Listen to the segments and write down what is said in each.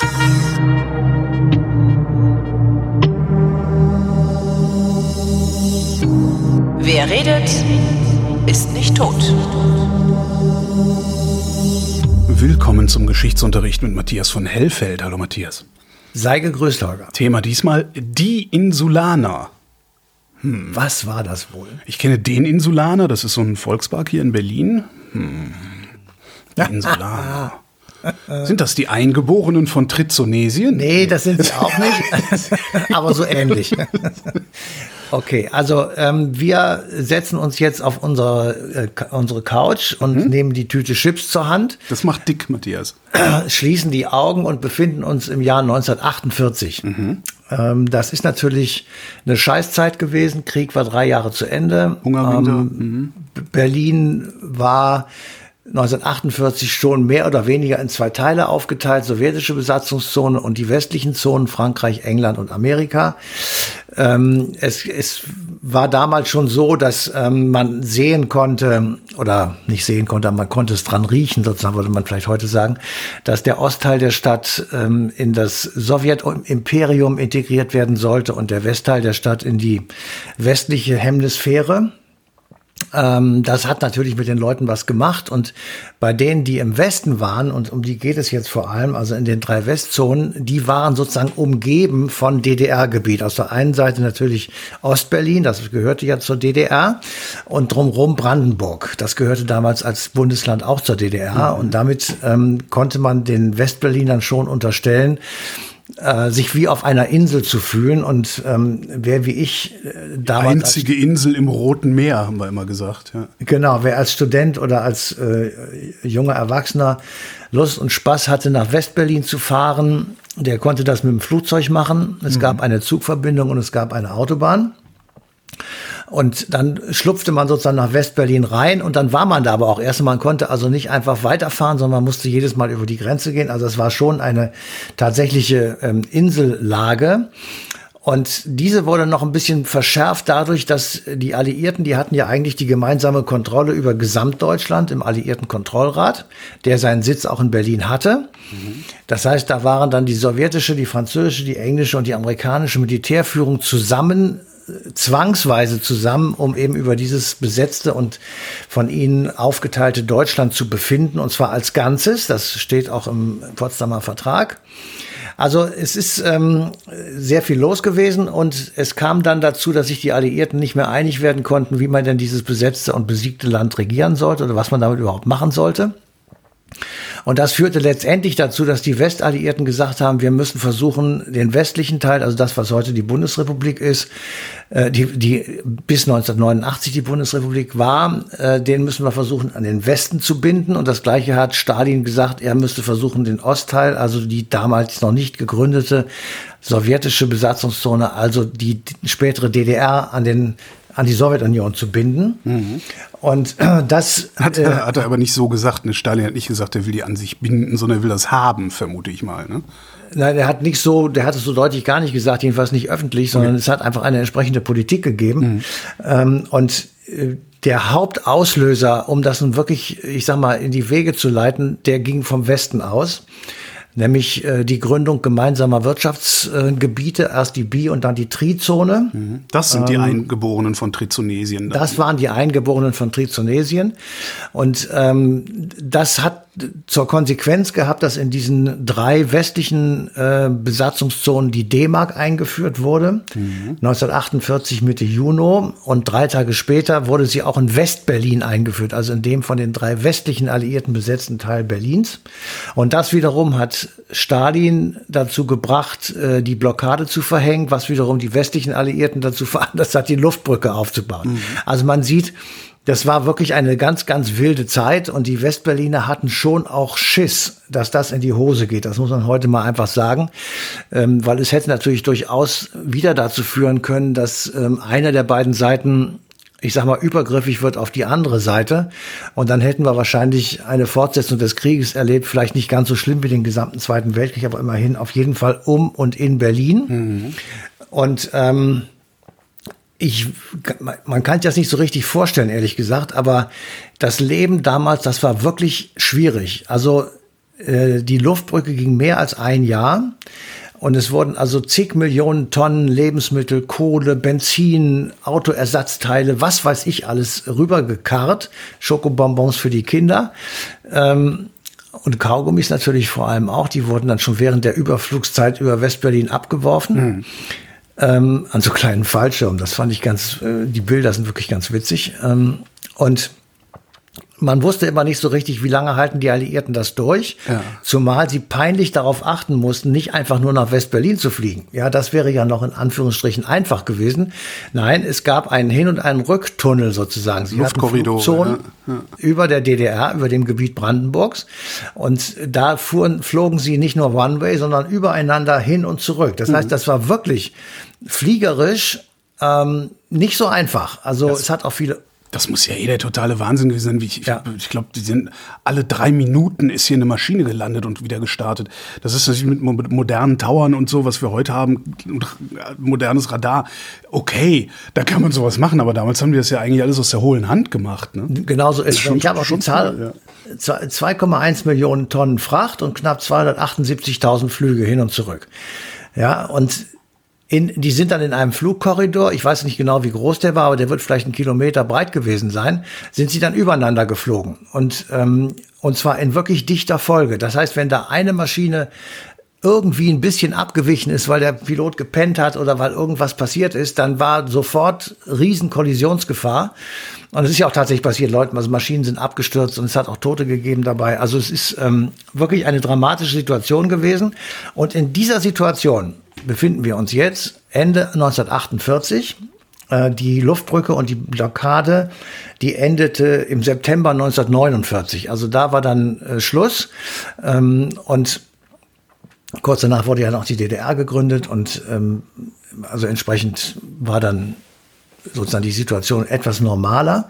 Wer redet, ist nicht tot. Willkommen zum Geschichtsunterricht mit Matthias von Hellfeld. Hallo Matthias. Sei gegrüßt, Holger. Thema diesmal die Insulaner. Hm. Was war das wohl? Ich kenne den Insulaner, das ist so ein Volkspark hier in Berlin. Hm. Die Insulaner. Sind das die Eingeborenen von Trizonesien? Nee, das sind sie auch nicht, aber so ähnlich. Okay, also ähm, wir setzen uns jetzt auf unsere, äh, unsere Couch und mhm. nehmen die Tüte Chips zur Hand. Das macht dick, Matthias. Schließen die Augen und befinden uns im Jahr 1948. Mhm. Ähm, das ist natürlich eine Scheißzeit gewesen. Krieg war drei Jahre zu Ende. Hungerwinter. Ähm, mhm. Berlin war 1948 schon mehr oder weniger in zwei Teile aufgeteilt, sowjetische Besatzungszone und die westlichen Zonen, Frankreich, England und Amerika. Ähm, es, es war damals schon so, dass ähm, man sehen konnte, oder nicht sehen konnte, man konnte es dran riechen, sozusagen würde man vielleicht heute sagen, dass der Ostteil der Stadt ähm, in das Sowjetimperium integriert werden sollte und der Westteil der Stadt in die westliche Hemisphäre. Ähm, das hat natürlich mit den Leuten was gemacht und bei denen, die im Westen waren, und um die geht es jetzt vor allem, also in den drei Westzonen, die waren sozusagen umgeben von DDR-Gebiet. Auf der einen Seite natürlich Ostberlin, das gehörte ja zur DDR, und drumherum Brandenburg. Das gehörte damals als Bundesland auch zur DDR mhm. und damit ähm, konnte man den Westberlinern schon unterstellen, äh, sich wie auf einer Insel zu fühlen und ähm, wer wie ich äh, damals einzige als, Insel im Roten Meer haben wir immer gesagt. Ja. Genau, wer als Student oder als äh, junger Erwachsener Lust und Spaß hatte, nach Westberlin zu fahren, der konnte das mit dem Flugzeug machen. Es mhm. gab eine Zugverbindung und es gab eine Autobahn. Und dann schlupfte man sozusagen nach Westberlin rein und dann war man da aber auch erst. Man konnte also nicht einfach weiterfahren, sondern man musste jedes Mal über die Grenze gehen. Also es war schon eine tatsächliche ähm, Insellage. Und diese wurde noch ein bisschen verschärft dadurch, dass die Alliierten, die hatten ja eigentlich die gemeinsame Kontrolle über Gesamtdeutschland im Alliierten Kontrollrat, der seinen Sitz auch in Berlin hatte. Das heißt, da waren dann die sowjetische, die französische, die englische und die amerikanische Militärführung zusammen zwangsweise zusammen, um eben über dieses besetzte und von ihnen aufgeteilte Deutschland zu befinden, und zwar als Ganzes. Das steht auch im Potsdamer Vertrag. Also es ist ähm, sehr viel los gewesen und es kam dann dazu, dass sich die Alliierten nicht mehr einig werden konnten, wie man denn dieses besetzte und besiegte Land regieren sollte oder was man damit überhaupt machen sollte. Und das führte letztendlich dazu, dass die Westalliierten gesagt haben, wir müssen versuchen, den westlichen Teil, also das, was heute die Bundesrepublik ist, äh, die, die bis 1989 die Bundesrepublik war, äh, den müssen wir versuchen, an den Westen zu binden. Und das Gleiche hat Stalin gesagt, er müsste versuchen, den Ostteil, also die damals noch nicht gegründete sowjetische Besatzungszone, also die spätere DDR an den an die Sowjetunion zu binden. Mhm. Und äh, das hat, er, äh, hat er aber nicht so gesagt. Ne? Stalin hat nicht gesagt, er will die an sich binden, sondern er will das haben, vermute ich mal. Ne? Nein, er hat nicht so, der hat es so deutlich gar nicht gesagt, jedenfalls nicht öffentlich, sondern okay. es hat einfach eine entsprechende Politik gegeben. Mhm. Ähm, und äh, der Hauptauslöser, um das nun wirklich, ich sag mal, in die Wege zu leiten, der ging vom Westen aus nämlich äh, die Gründung gemeinsamer Wirtschaftsgebiete, äh, erst die Bi- und dann die Tri-Zone. Mhm. Das sind die ähm, Eingeborenen von Trizonesien. Dann. Das waren die Eingeborenen von Trizonesien. Und ähm, das hat zur Konsequenz gehabt, dass in diesen drei westlichen äh, Besatzungszonen die D-Mark eingeführt wurde. Mhm. 1948 Mitte Juni und drei Tage später wurde sie auch in Westberlin eingeführt, also in dem von den drei westlichen Alliierten besetzten Teil Berlins. Und das wiederum hat Stalin dazu gebracht, äh, die Blockade zu verhängen, was wiederum die westlichen Alliierten dazu veranlasst hat, die Luftbrücke aufzubauen. Mhm. Also man sieht, das war wirklich eine ganz, ganz wilde Zeit und die Westberliner hatten schon auch Schiss, dass das in die Hose geht. Das muss man heute mal einfach sagen, ähm, weil es hätte natürlich durchaus wieder dazu führen können, dass ähm, einer der beiden Seiten ich sag mal, übergriffig wird auf die andere Seite. Und dann hätten wir wahrscheinlich eine Fortsetzung des Krieges erlebt, vielleicht nicht ganz so schlimm wie den gesamten Zweiten Weltkrieg, aber immerhin auf jeden Fall um und in Berlin. Mhm. Und ähm, ich, man kann sich das nicht so richtig vorstellen, ehrlich gesagt, aber das Leben damals, das war wirklich schwierig. Also äh, die Luftbrücke ging mehr als ein Jahr. Und es wurden also zig Millionen Tonnen Lebensmittel, Kohle, Benzin, Autoersatzteile, was weiß ich alles rübergekarrt. Schokobonbons für die Kinder. Ähm, und Kaugummis natürlich vor allem auch. Die wurden dann schon während der Überflugszeit über Westberlin abgeworfen. Mhm. Ähm, an so kleinen Fallschirmen. Das fand ich ganz, äh, die Bilder sind wirklich ganz witzig. Ähm, und man wusste immer nicht so richtig, wie lange halten die Alliierten das durch. Ja. Zumal sie peinlich darauf achten mussten, nicht einfach nur nach West-Berlin zu fliegen. Ja, das wäre ja noch in Anführungsstrichen einfach gewesen. Nein, es gab einen Hin- und einen Rücktunnel sozusagen. Sie Luftkorridor. Ja. Ja. über der DDR, über dem Gebiet Brandenburgs. Und da fuhren, flogen sie nicht nur One-Way, sondern übereinander hin und zurück. Das mhm. heißt, das war wirklich fliegerisch ähm, nicht so einfach. Also das es hat auch viele das muss ja eh der totale Wahnsinn gewesen sein. Ich, ja. ich glaube, die sind alle drei Minuten ist hier eine Maschine gelandet und wieder gestartet. Das ist natürlich mit modernen Towern und so, was wir heute haben, modernes Radar. Okay, da kann man sowas machen, aber damals haben die das ja eigentlich alles aus der hohlen Hand gemacht. Ne? Genauso ist es. Ich habe auch die Zahl, ja. 2,1 Millionen Tonnen Fracht und knapp 278.000 Flüge hin und zurück. Ja, und in, die sind dann in einem Flugkorridor, ich weiß nicht genau, wie groß der war, aber der wird vielleicht einen Kilometer breit gewesen sein, sind sie dann übereinander geflogen. Und, ähm, und zwar in wirklich dichter Folge. Das heißt, wenn da eine Maschine irgendwie ein bisschen abgewichen ist, weil der Pilot gepennt hat oder weil irgendwas passiert ist, dann war sofort riesen Kollisionsgefahr. Und es ist ja auch tatsächlich passiert, Leute, also Maschinen sind abgestürzt und es hat auch Tote gegeben dabei. Also es ist ähm, wirklich eine dramatische Situation gewesen. Und in dieser Situation befinden wir uns jetzt, Ende 1948. Äh, die Luftbrücke und die Blockade, die endete im September 1949. Also da war dann äh, Schluss. Ähm, und kurz danach wurde ja noch die DDR gegründet und ähm, also entsprechend war dann sozusagen die Situation etwas normaler,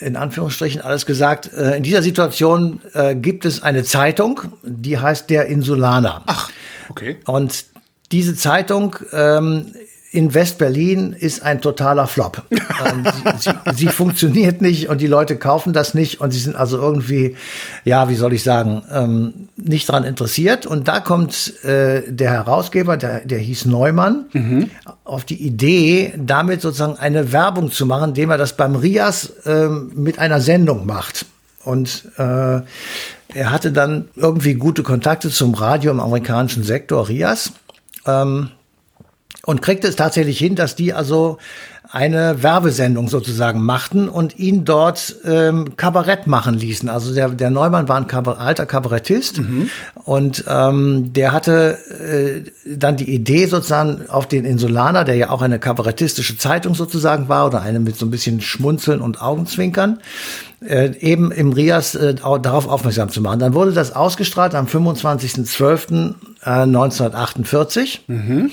in Anführungsstrichen alles gesagt. Äh, in dieser Situation gibt es eine Zeitung, die heißt der Insulaner. Ach, okay. Und diese Zeitung ähm, in West-Berlin ist ein totaler Flop. ähm, sie, sie, sie, funktioniert nicht und die Leute kaufen das nicht und sie sind also irgendwie, ja, wie soll ich sagen, ähm, nicht dran interessiert. Und da kommt äh, der Herausgeber, der, der hieß Neumann, mhm. auf die Idee, damit sozusagen eine Werbung zu machen, indem er das beim Rias äh, mit einer Sendung macht. Und äh, er hatte dann irgendwie gute Kontakte zum Radio im amerikanischen Sektor Rias ähm, und kriegte es tatsächlich hin, dass die also eine Werbesendung sozusagen machten und ihn dort ähm, Kabarett machen ließen. Also der, der Neumann war ein Kabar alter Kabarettist mhm. und ähm, der hatte äh, dann die Idee sozusagen auf den Insulaner, der ja auch eine kabarettistische Zeitung sozusagen war oder eine mit so ein bisschen Schmunzeln und Augenzwinkern, äh, eben im Rias äh, darauf aufmerksam zu machen. Dann wurde das ausgestrahlt am 25.12.1948. Äh, mhm.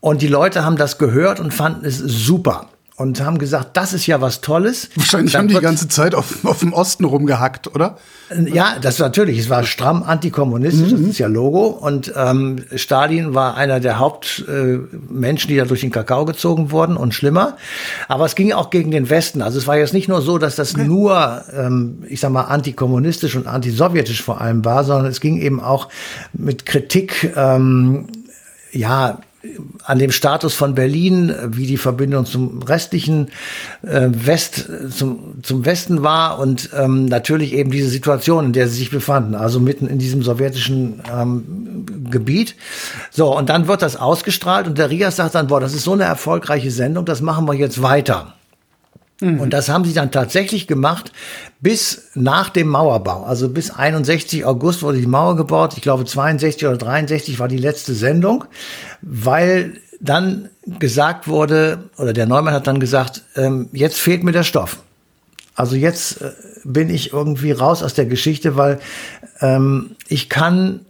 Und die Leute haben das gehört und fanden es super und haben gesagt, das ist ja was Tolles. Wahrscheinlich Dann haben die die ganze Zeit auf, auf dem Osten rumgehackt, oder? Ja, das natürlich. Es war stramm antikommunistisch, mhm. das ist ja Logo. Und ähm, Stalin war einer der Hauptmenschen, äh, die da durch den Kakao gezogen wurden und schlimmer. Aber es ging auch gegen den Westen. Also es war jetzt nicht nur so, dass das okay. nur, ähm, ich sag mal, antikommunistisch und antisowjetisch vor allem war, sondern es ging eben auch mit Kritik, ähm, ja, an dem Status von Berlin, wie die Verbindung zum restlichen äh, West, zum, zum Westen war und ähm, natürlich eben diese Situation, in der sie sich befanden, also mitten in diesem sowjetischen ähm, Gebiet. So, und dann wird das ausgestrahlt und der Rias sagt dann, boah, das ist so eine erfolgreiche Sendung, das machen wir jetzt weiter. Mhm. Und das haben sie dann tatsächlich gemacht bis nach dem Mauerbau. Also bis 61 August wurde die Mauer gebaut. Ich glaube 62 oder 63 war die letzte Sendung, weil dann gesagt wurde, oder der Neumann hat dann gesagt, ähm, jetzt fehlt mir der Stoff. Also jetzt äh, bin ich irgendwie raus aus der Geschichte, weil ähm, ich kann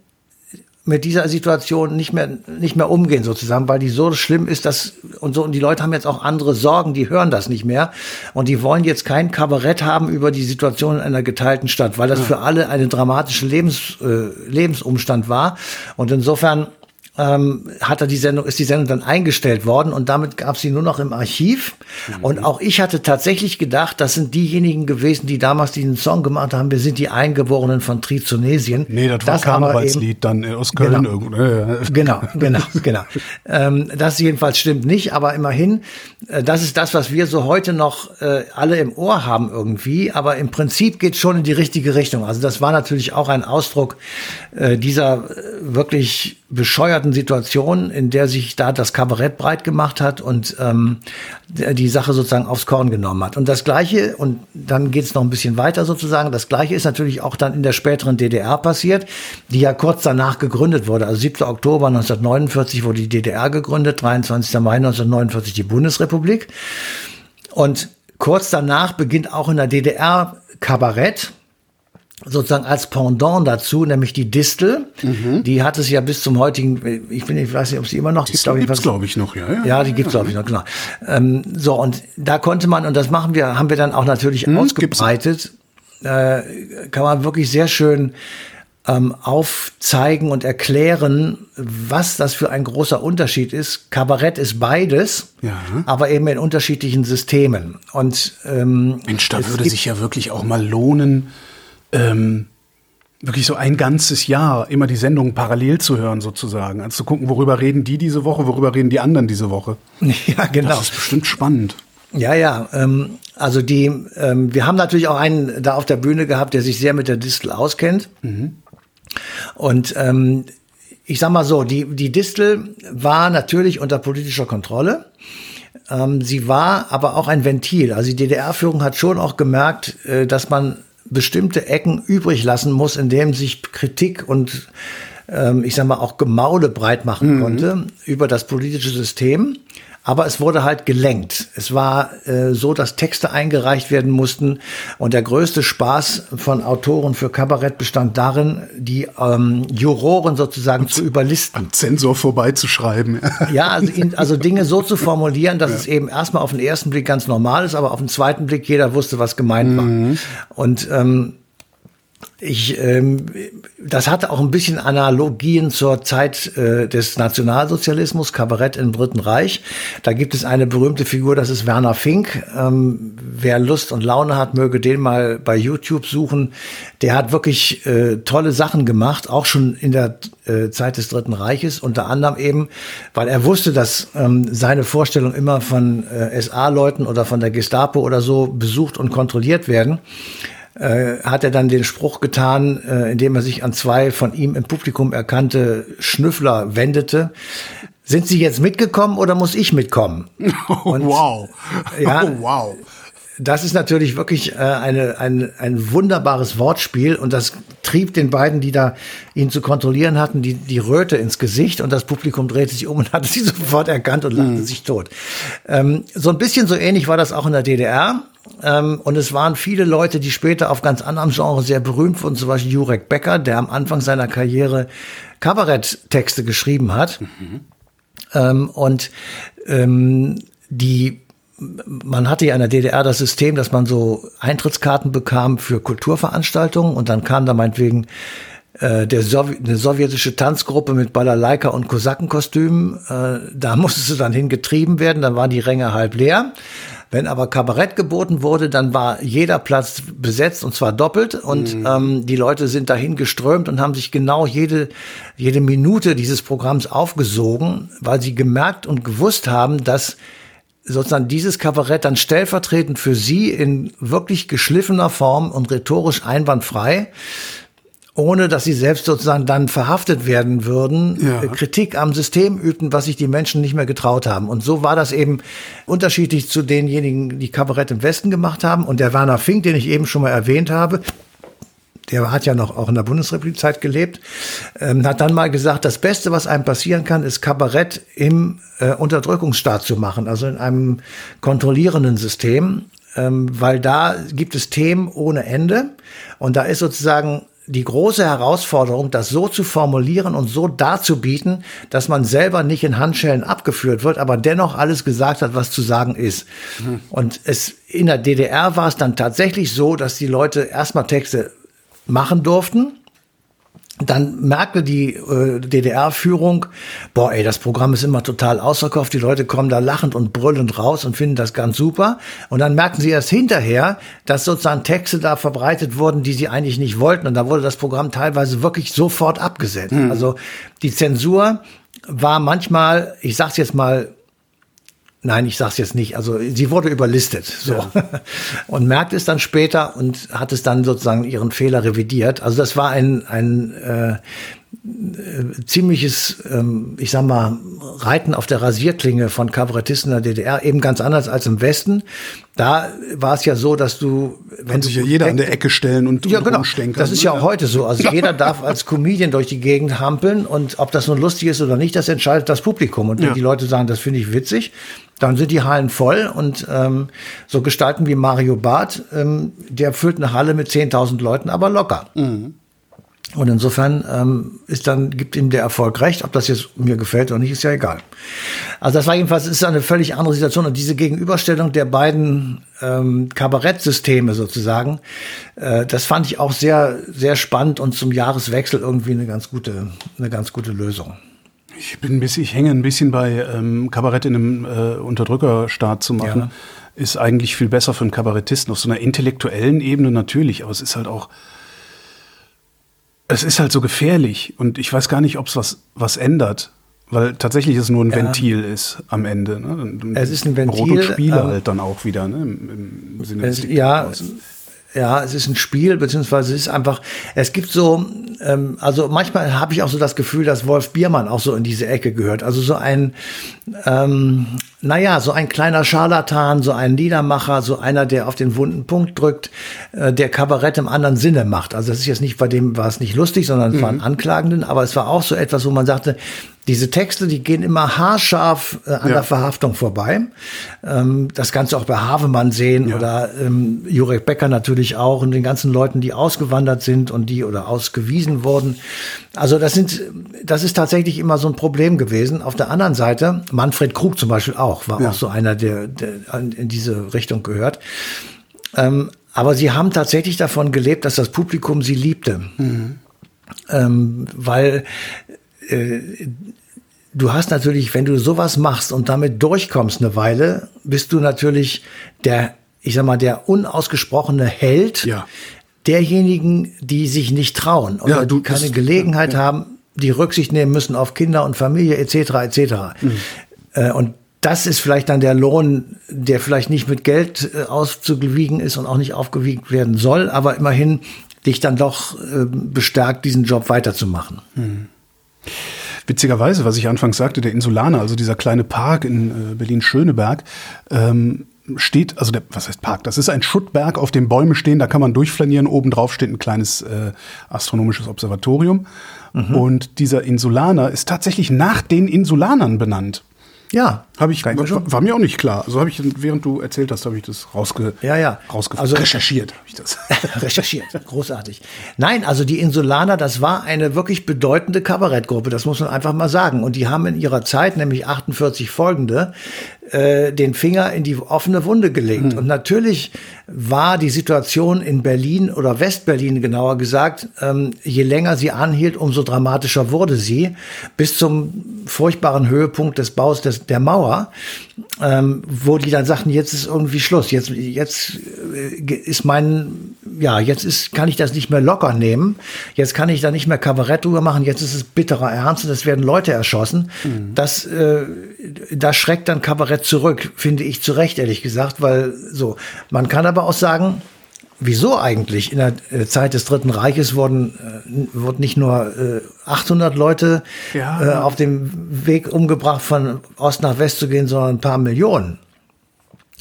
mit dieser Situation nicht mehr, nicht mehr umgehen sozusagen, weil die so schlimm ist, dass, und so, und die Leute haben jetzt auch andere Sorgen, die hören das nicht mehr. Und die wollen jetzt kein Kabarett haben über die Situation in einer geteilten Stadt, weil das ja. für alle eine dramatische Lebens, äh, Lebensumstand war. Und insofern ähm, hat er die Sendung, ist die Sendung dann eingestellt worden und damit gab sie nur noch im Archiv. Mhm. Und auch ich hatte tatsächlich gedacht, das sind diejenigen gewesen, die damals diesen Song gemacht haben. Wir sind die Eingeborenen von Trizonesien. Nee, das war das Karnevalslied dann aus Köln genau. irgendwo. Genau, genau, genau. ähm, das jedenfalls stimmt nicht, aber immerhin, äh, das ist das, was wir so heute noch äh, alle im Ohr haben irgendwie. Aber im Prinzip geht schon in die richtige Richtung. Also das war natürlich auch ein Ausdruck äh, dieser äh, wirklich bescheuerten Situation, in der sich da das Kabarett breit gemacht hat und ähm, die Sache sozusagen aufs Korn genommen hat. Und das Gleiche, und dann geht es noch ein bisschen weiter sozusagen, das Gleiche ist natürlich auch dann in der späteren DDR passiert, die ja kurz danach gegründet wurde. Also 7. Oktober 1949 wurde die DDR gegründet, 23. Mai 1949 die Bundesrepublik. Und kurz danach beginnt auch in der DDR Kabarett sozusagen als Pendant dazu, nämlich die Distel. Mhm. Die hat es ja bis zum heutigen, ich, bin, ich weiß nicht, ob sie immer noch gibt. Distel gibt es, glaube ich, noch, ja. Ja, ja die gibt es, glaube ich, noch, genau. Ähm, so, und da konnte man, und das machen wir, haben wir dann auch natürlich mhm, ausgebreitet, äh, kann man wirklich sehr schön ähm, aufzeigen und erklären, was das für ein großer Unterschied ist. Kabarett ist beides, ja. aber eben in unterschiedlichen Systemen. Und ähm, Mensch, da würde sich ja wirklich auch mal lohnen, ähm, wirklich so ein ganzes Jahr immer die Sendungen parallel zu hören sozusagen, als zu gucken, worüber reden die diese Woche, worüber reden die anderen diese Woche. Ja, genau. Das ist bestimmt spannend. Ja, ja. Ähm, also die, ähm, wir haben natürlich auch einen da auf der Bühne gehabt, der sich sehr mit der Distel auskennt. Mhm. Und ähm, ich sag mal so, die, die Distel war natürlich unter politischer Kontrolle. Ähm, sie war aber auch ein Ventil. Also die DDR-Führung hat schon auch gemerkt, äh, dass man bestimmte Ecken übrig lassen muss, in dem sich Kritik und ähm, ich sag mal auch Gemaule breit machen mhm. konnte über das politische System. Aber es wurde halt gelenkt. Es war äh, so, dass Texte eingereicht werden mussten. Und der größte Spaß von Autoren für Kabarett bestand darin, die ähm, Juroren sozusagen zu überlisten. Am Zensor vorbeizuschreiben. ja, also, also Dinge so zu formulieren, dass ja. es eben erstmal auf den ersten Blick ganz normal ist, aber auf den zweiten Blick jeder wusste, was gemeint mhm. war. Und ähm, ich, ähm, das hatte auch ein bisschen Analogien zur Zeit äh, des Nationalsozialismus, Kabarett im Dritten Reich. Da gibt es eine berühmte Figur, das ist Werner Fink. Ähm, wer Lust und Laune hat, möge den mal bei YouTube suchen. Der hat wirklich äh, tolle Sachen gemacht, auch schon in der äh, Zeit des Dritten Reiches, unter anderem eben, weil er wusste, dass ähm, seine Vorstellungen immer von äh, SA-Leuten oder von der Gestapo oder so besucht und kontrolliert werden äh, hat er dann den Spruch getan, äh, indem er sich an zwei von ihm im Publikum erkannte Schnüffler wendete. Sind Sie jetzt mitgekommen oder muss ich mitkommen? Und, wow. Ja, oh, wow. Das ist natürlich wirklich äh, eine, ein, ein wunderbares Wortspiel und das trieb den beiden, die da ihn zu kontrollieren hatten, die, die Röte ins Gesicht und das Publikum drehte sich um und hatte sie sofort erkannt und lachte mhm. sich tot. Ähm, so ein bisschen so ähnlich war das auch in der DDR. Ähm, und es waren viele Leute, die später auf ganz anderem Genre sehr berühmt wurden, zum Beispiel Jurek Becker, der am Anfang seiner Karriere Kabaretttexte geschrieben hat. Mhm. Ähm, und ähm, die man hatte ja in der DDR das System, dass man so Eintrittskarten bekam für Kulturveranstaltungen und dann kam da meinetwegen äh, der Sow eine sowjetische Tanzgruppe mit Balalaika und Kosakenkostümen. Äh, da musstest du dann hingetrieben werden, dann waren die Ränge halb leer. Wenn aber Kabarett geboten wurde, dann war jeder Platz besetzt und zwar doppelt und mhm. ähm, die Leute sind dahin geströmt und haben sich genau jede, jede Minute dieses Programms aufgesogen, weil sie gemerkt und gewusst haben, dass sozusagen dieses Kabarett dann stellvertretend für sie in wirklich geschliffener Form und rhetorisch einwandfrei ohne dass sie selbst sozusagen dann verhaftet werden würden, ja. Äh, Kritik am System übten, was sich die Menschen nicht mehr getraut haben. Und so war das eben unterschiedlich zu denjenigen, die Kabarett im Westen gemacht haben. Und der Werner Fink, den ich eben schon mal erwähnt habe, der hat ja noch auch in der Bundesrepublik-Zeit gelebt, ähm, hat dann mal gesagt, das Beste, was einem passieren kann, ist Kabarett im äh, Unterdrückungsstaat zu machen, also in einem kontrollierenden System, ähm, weil da gibt es Themen ohne Ende und da ist sozusagen die große Herausforderung, das so zu formulieren und so darzubieten, dass man selber nicht in Handschellen abgeführt wird, aber dennoch alles gesagt hat, was zu sagen ist. Mhm. Und es in der DDR war es dann tatsächlich so, dass die Leute erstmal Texte machen durften. dann merkte die äh, DDR-Führung, boah, ey, das Programm ist immer total ausverkauft, die Leute kommen da lachend und brüllend raus und finden das ganz super. Und dann merkten sie erst hinterher, dass sozusagen Texte da verbreitet wurden, die sie eigentlich nicht wollten. Und da wurde das Programm teilweise wirklich sofort abgesetzt. Mhm. Also die Zensur war manchmal, ich sag's jetzt mal Nein, ich sag's jetzt nicht. Also sie wurde überlistet so. Ja. und merkt es dann später und hat es dann sozusagen ihren Fehler revidiert. Also das war ein, ein äh, ziemliches, ähm, ich sag mal, Reiten auf der Rasierklinge von Kabarettisten der DDR, eben ganz anders als im Westen. Da war es ja so, dass du, wenn Kann sich ja jeder an der Ecke stellen und, ja, genau. Das ist ja auch heute so. Also jeder darf als Comedian durch die Gegend hampeln und ob das nun lustig ist oder nicht, das entscheidet das Publikum. Und wenn ja. die Leute sagen, das finde ich witzig, dann sind die Hallen voll und ähm, so Gestalten wie Mario Barth, ähm, der füllt eine Halle mit 10.000 Leuten, aber locker. Mhm. Und insofern ähm, ist dann, gibt ihm der Erfolg recht. Ob das jetzt mir gefällt oder nicht, ist ja egal. Also das war jedenfalls ist eine völlig andere Situation. Und diese Gegenüberstellung der beiden ähm, Kabarettsysteme sozusagen, äh, das fand ich auch sehr, sehr spannend und zum Jahreswechsel irgendwie eine ganz gute, eine ganz gute Lösung. Ich bin ein bisschen, ich hänge ein bisschen bei ähm, Kabarett in einem äh, Unterdrückerstaat zu machen. Ja. Ist eigentlich viel besser für einen Kabarettisten auf so einer intellektuellen Ebene natürlich, aber es ist halt auch es ist halt so gefährlich und ich weiß gar nicht, ob es was, was ändert. Weil tatsächlich es nur ein ja. Ventil ist am Ende. Ne? Es ist ein Ventil. Brot und Spiele halt dann auch wieder, ne? Im, im Sinne es, Ja, ja, es ist ein Spiel, beziehungsweise es ist einfach, es gibt so, ähm, also manchmal habe ich auch so das Gefühl, dass Wolf Biermann auch so in diese Ecke gehört. Also so ein, ähm, naja, so ein kleiner Scharlatan, so ein Liedermacher, so einer, der auf den wunden Punkt drückt, äh, der Kabarett im anderen Sinne macht. Also das ist jetzt nicht, bei dem war es nicht lustig, sondern es mhm. war ein Anklagenden, aber es war auch so etwas, wo man sagte, diese Texte, die gehen immer haarscharf äh, an ja. der Verhaftung vorbei. Ähm, das Ganze auch bei Havemann sehen ja. oder ähm, Jurek Becker natürlich auch und den ganzen Leuten, die ausgewandert sind und die oder ausgewiesen wurden. Also das sind, das ist tatsächlich immer so ein Problem gewesen. Auf der anderen Seite, Manfred Krug zum Beispiel auch, war ja. auch so einer, der, der in diese Richtung gehört. Ähm, aber sie haben tatsächlich davon gelebt, dass das Publikum sie liebte. Mhm. Ähm, weil äh, du hast natürlich, wenn du sowas machst und damit durchkommst eine Weile, bist du natürlich der, ich sag mal, der unausgesprochene Held ja. derjenigen, die sich nicht trauen oder ja, die keine bist, Gelegenheit ja, haben, die Rücksicht nehmen müssen auf Kinder und Familie etc. etc. Mhm. Äh, und das ist vielleicht dann der Lohn, der vielleicht nicht mit Geld äh, auszugewiegen ist und auch nicht aufgewiegt werden soll, aber immerhin dich dann doch äh, bestärkt, diesen Job weiterzumachen. Mhm. Witzigerweise, was ich anfangs sagte, der Insulaner, also dieser kleine Park in äh, Berlin-Schöneberg, ähm, steht, also der, was heißt Park? Das ist ein Schuttberg, auf dem Bäume stehen, da kann man durchflanieren. Oben drauf steht ein kleines äh, astronomisches Observatorium. Mhm. Und dieser Insulaner ist tatsächlich nach den Insulanern benannt. Ja, habe ich war, mir auch nicht klar. Also habe ich während du erzählt hast, habe ich das rausge ja, ja. rausge also, recherchiert, habe ich das. recherchiert, großartig. Nein, also die Insulaner, das war eine wirklich bedeutende Kabarettgruppe, das muss man einfach mal sagen und die haben in ihrer Zeit, nämlich 48 folgende, äh, den Finger in die offene Wunde gelegt. Hm. Und natürlich war die Situation in Berlin oder Westberlin genauer gesagt, ähm, je länger sie anhielt, umso dramatischer wurde sie, bis zum furchtbaren Höhepunkt des Baus des, der Mauer, ähm, wo die dann sagten, jetzt ist irgendwie Schluss, jetzt, jetzt äh, ist mein, ja, jetzt ist, kann ich das nicht mehr locker nehmen, jetzt kann ich da nicht mehr Kabarett drüber machen, jetzt ist es bitterer Ernst und es werden Leute erschossen. Mhm. Das, äh, da schreckt dann Kabarett zurück, finde ich zu Recht, ehrlich gesagt, weil so, man kann aber auch sagen, wieso eigentlich? In der äh, Zeit des Dritten Reiches wurden, äh, wurden nicht nur äh, 800 Leute ja. äh, auf dem Weg umgebracht, von Ost nach West zu gehen, sondern ein paar Millionen.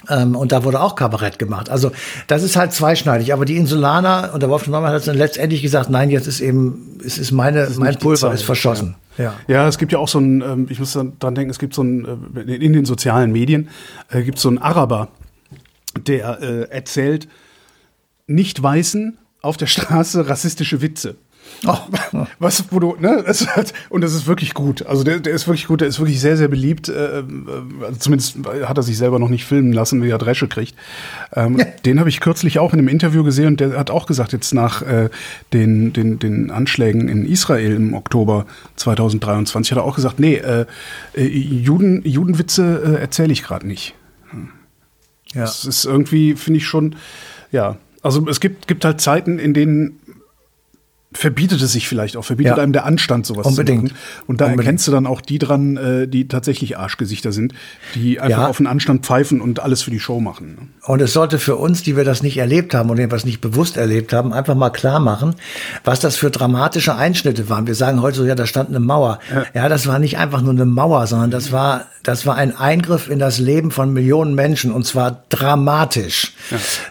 Ähm, und da wurde auch Kabarett gemacht. Also das ist halt zweischneidig. Aber die Insulaner und der Wolfgang Neumann hat dann letztendlich gesagt, nein, jetzt ist eben, es ist meine, ist mein Pulver ist verschossen. Ja. Ja. ja, es gibt ja auch so ein, ähm, ich muss dran denken, es gibt so ein, äh, in den sozialen Medien äh, gibt es so einen Araber, der äh, erzählt nicht Weißen auf der Straße rassistische Witze. Oh. Was, wo du, ne? Das hat, und das ist wirklich gut. Also der, der ist wirklich gut, der ist wirklich sehr, sehr beliebt. Äh, also zumindest hat er sich selber noch nicht filmen lassen, wie er Dresche kriegt. Ähm, ja. Den habe ich kürzlich auch in einem Interview gesehen und der hat auch gesagt, jetzt nach äh, den, den, den Anschlägen in Israel im Oktober 2023, hat er auch gesagt, nee, äh, äh, Juden, Judenwitze äh, erzähle ich gerade nicht. Hm. Ja. Das ist irgendwie, finde ich schon, ja. Also es gibt, gibt halt Zeiten, in denen verbietet es sich vielleicht auch, verbietet ja. einem der Anstand, sowas Unbedingt. zu machen. Und da Unbedingt. erkennst du dann auch die dran, äh, die tatsächlich Arschgesichter sind, die einfach ja. auf den Anstand pfeifen und alles für die Show machen. Ne? Und es sollte für uns, die wir das nicht erlebt haben und etwas nicht bewusst erlebt haben, einfach mal klar machen, was das für dramatische Einschnitte waren. Wir sagen heute so, ja, da stand eine Mauer. Ja, ja das war nicht einfach nur eine Mauer, sondern das war, das war ein Eingriff in das Leben von Millionen Menschen und zwar dramatisch.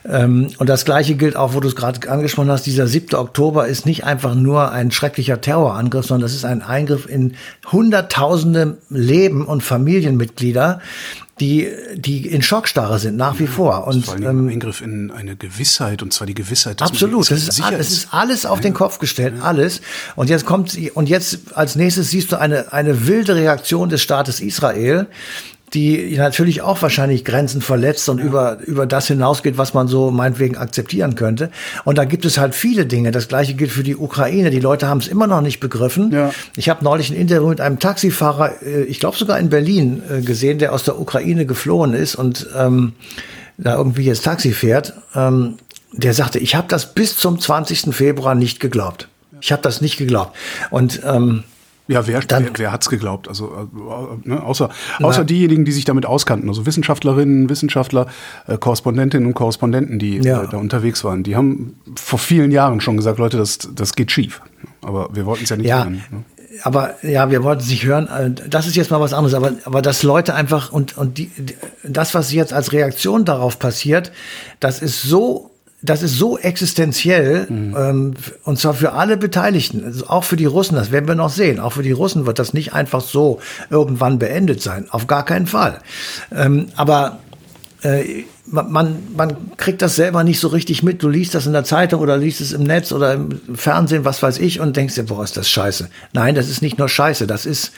Ähm, und das Gleiche gilt auch, wo du es gerade angesprochen hast, dieser 7. Oktober ist nicht einfach nur ein schrecklicher Terrorangriff, sondern das ist ein Eingriff in Hunderttausende Leben und Familienmitglieder, die, die in Schockstarre sind, nach wie vor. Und vor allem ähm, Eingriff in eine Gewissheit, und zwar die Gewissheit, dass absolut, das ist, es ist alles auf ja. den Kopf gestellt, ja. alles. Und jetzt kommt, und jetzt als nächstes siehst du eine, eine wilde Reaktion des Staates Israel, die natürlich auch wahrscheinlich Grenzen verletzt und ja. über, über das hinausgeht, was man so meinetwegen akzeptieren könnte. Und da gibt es halt viele Dinge. Das gleiche gilt für die Ukraine. Die Leute haben es immer noch nicht begriffen. Ja. Ich habe neulich ein Interview mit einem Taxifahrer, äh, ich glaube sogar in Berlin, äh, gesehen, der aus der Ukraine geflohen ist und ähm, da irgendwie jetzt Taxi fährt. Ähm, der sagte, ich habe das bis zum 20. Februar nicht geglaubt. Ich habe das nicht geglaubt. Und ähm, ja, wer, dann, wer, wer hat's geglaubt? Also äh, ne, außer, außer diejenigen, die sich damit auskannten, also Wissenschaftlerinnen, Wissenschaftler, äh, Korrespondentinnen und Korrespondenten, die ja. äh, da unterwegs waren, die haben vor vielen Jahren schon gesagt, Leute, das, das geht schief. Aber wir wollten es ja nicht ja. hören. Ne? aber ja, wir wollten es nicht hören. Äh, das ist jetzt mal was anderes. Aber, aber dass Leute einfach und, und die, das, was jetzt als Reaktion darauf passiert, das ist so das ist so existenziell mhm. ähm, und zwar für alle Beteiligten, also auch für die Russen, das werden wir noch sehen. Auch für die Russen wird das nicht einfach so irgendwann beendet sein, auf gar keinen Fall. Ähm, aber äh, man, man kriegt das selber nicht so richtig mit. Du liest das in der Zeitung oder liest es im Netz oder im Fernsehen, was weiß ich, und denkst dir, boah, ist das scheiße. Nein, das ist nicht nur scheiße, das ist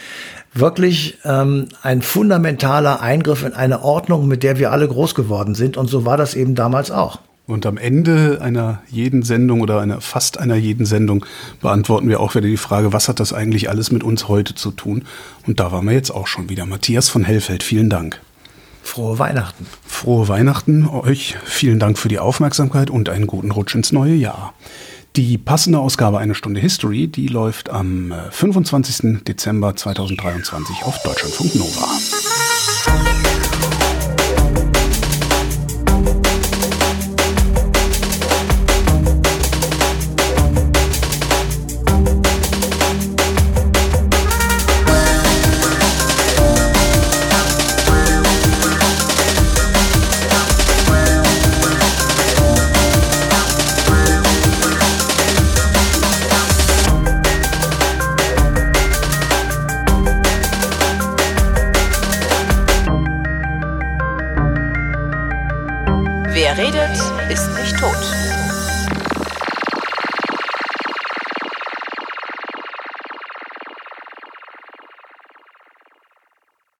wirklich ähm, ein fundamentaler Eingriff in eine Ordnung, mit der wir alle groß geworden sind. Und so war das eben damals auch. Und am Ende einer jeden Sendung oder einer fast einer jeden Sendung beantworten wir auch wieder die Frage, was hat das eigentlich alles mit uns heute zu tun? Und da waren wir jetzt auch schon wieder. Matthias von Hellfeld, vielen Dank. Frohe Weihnachten. Frohe Weihnachten euch. Vielen Dank für die Aufmerksamkeit und einen guten Rutsch ins neue Jahr. Die passende Ausgabe Eine Stunde History, die läuft am 25. Äh, Dezember 2023 auf Deutschlandfunk Nova.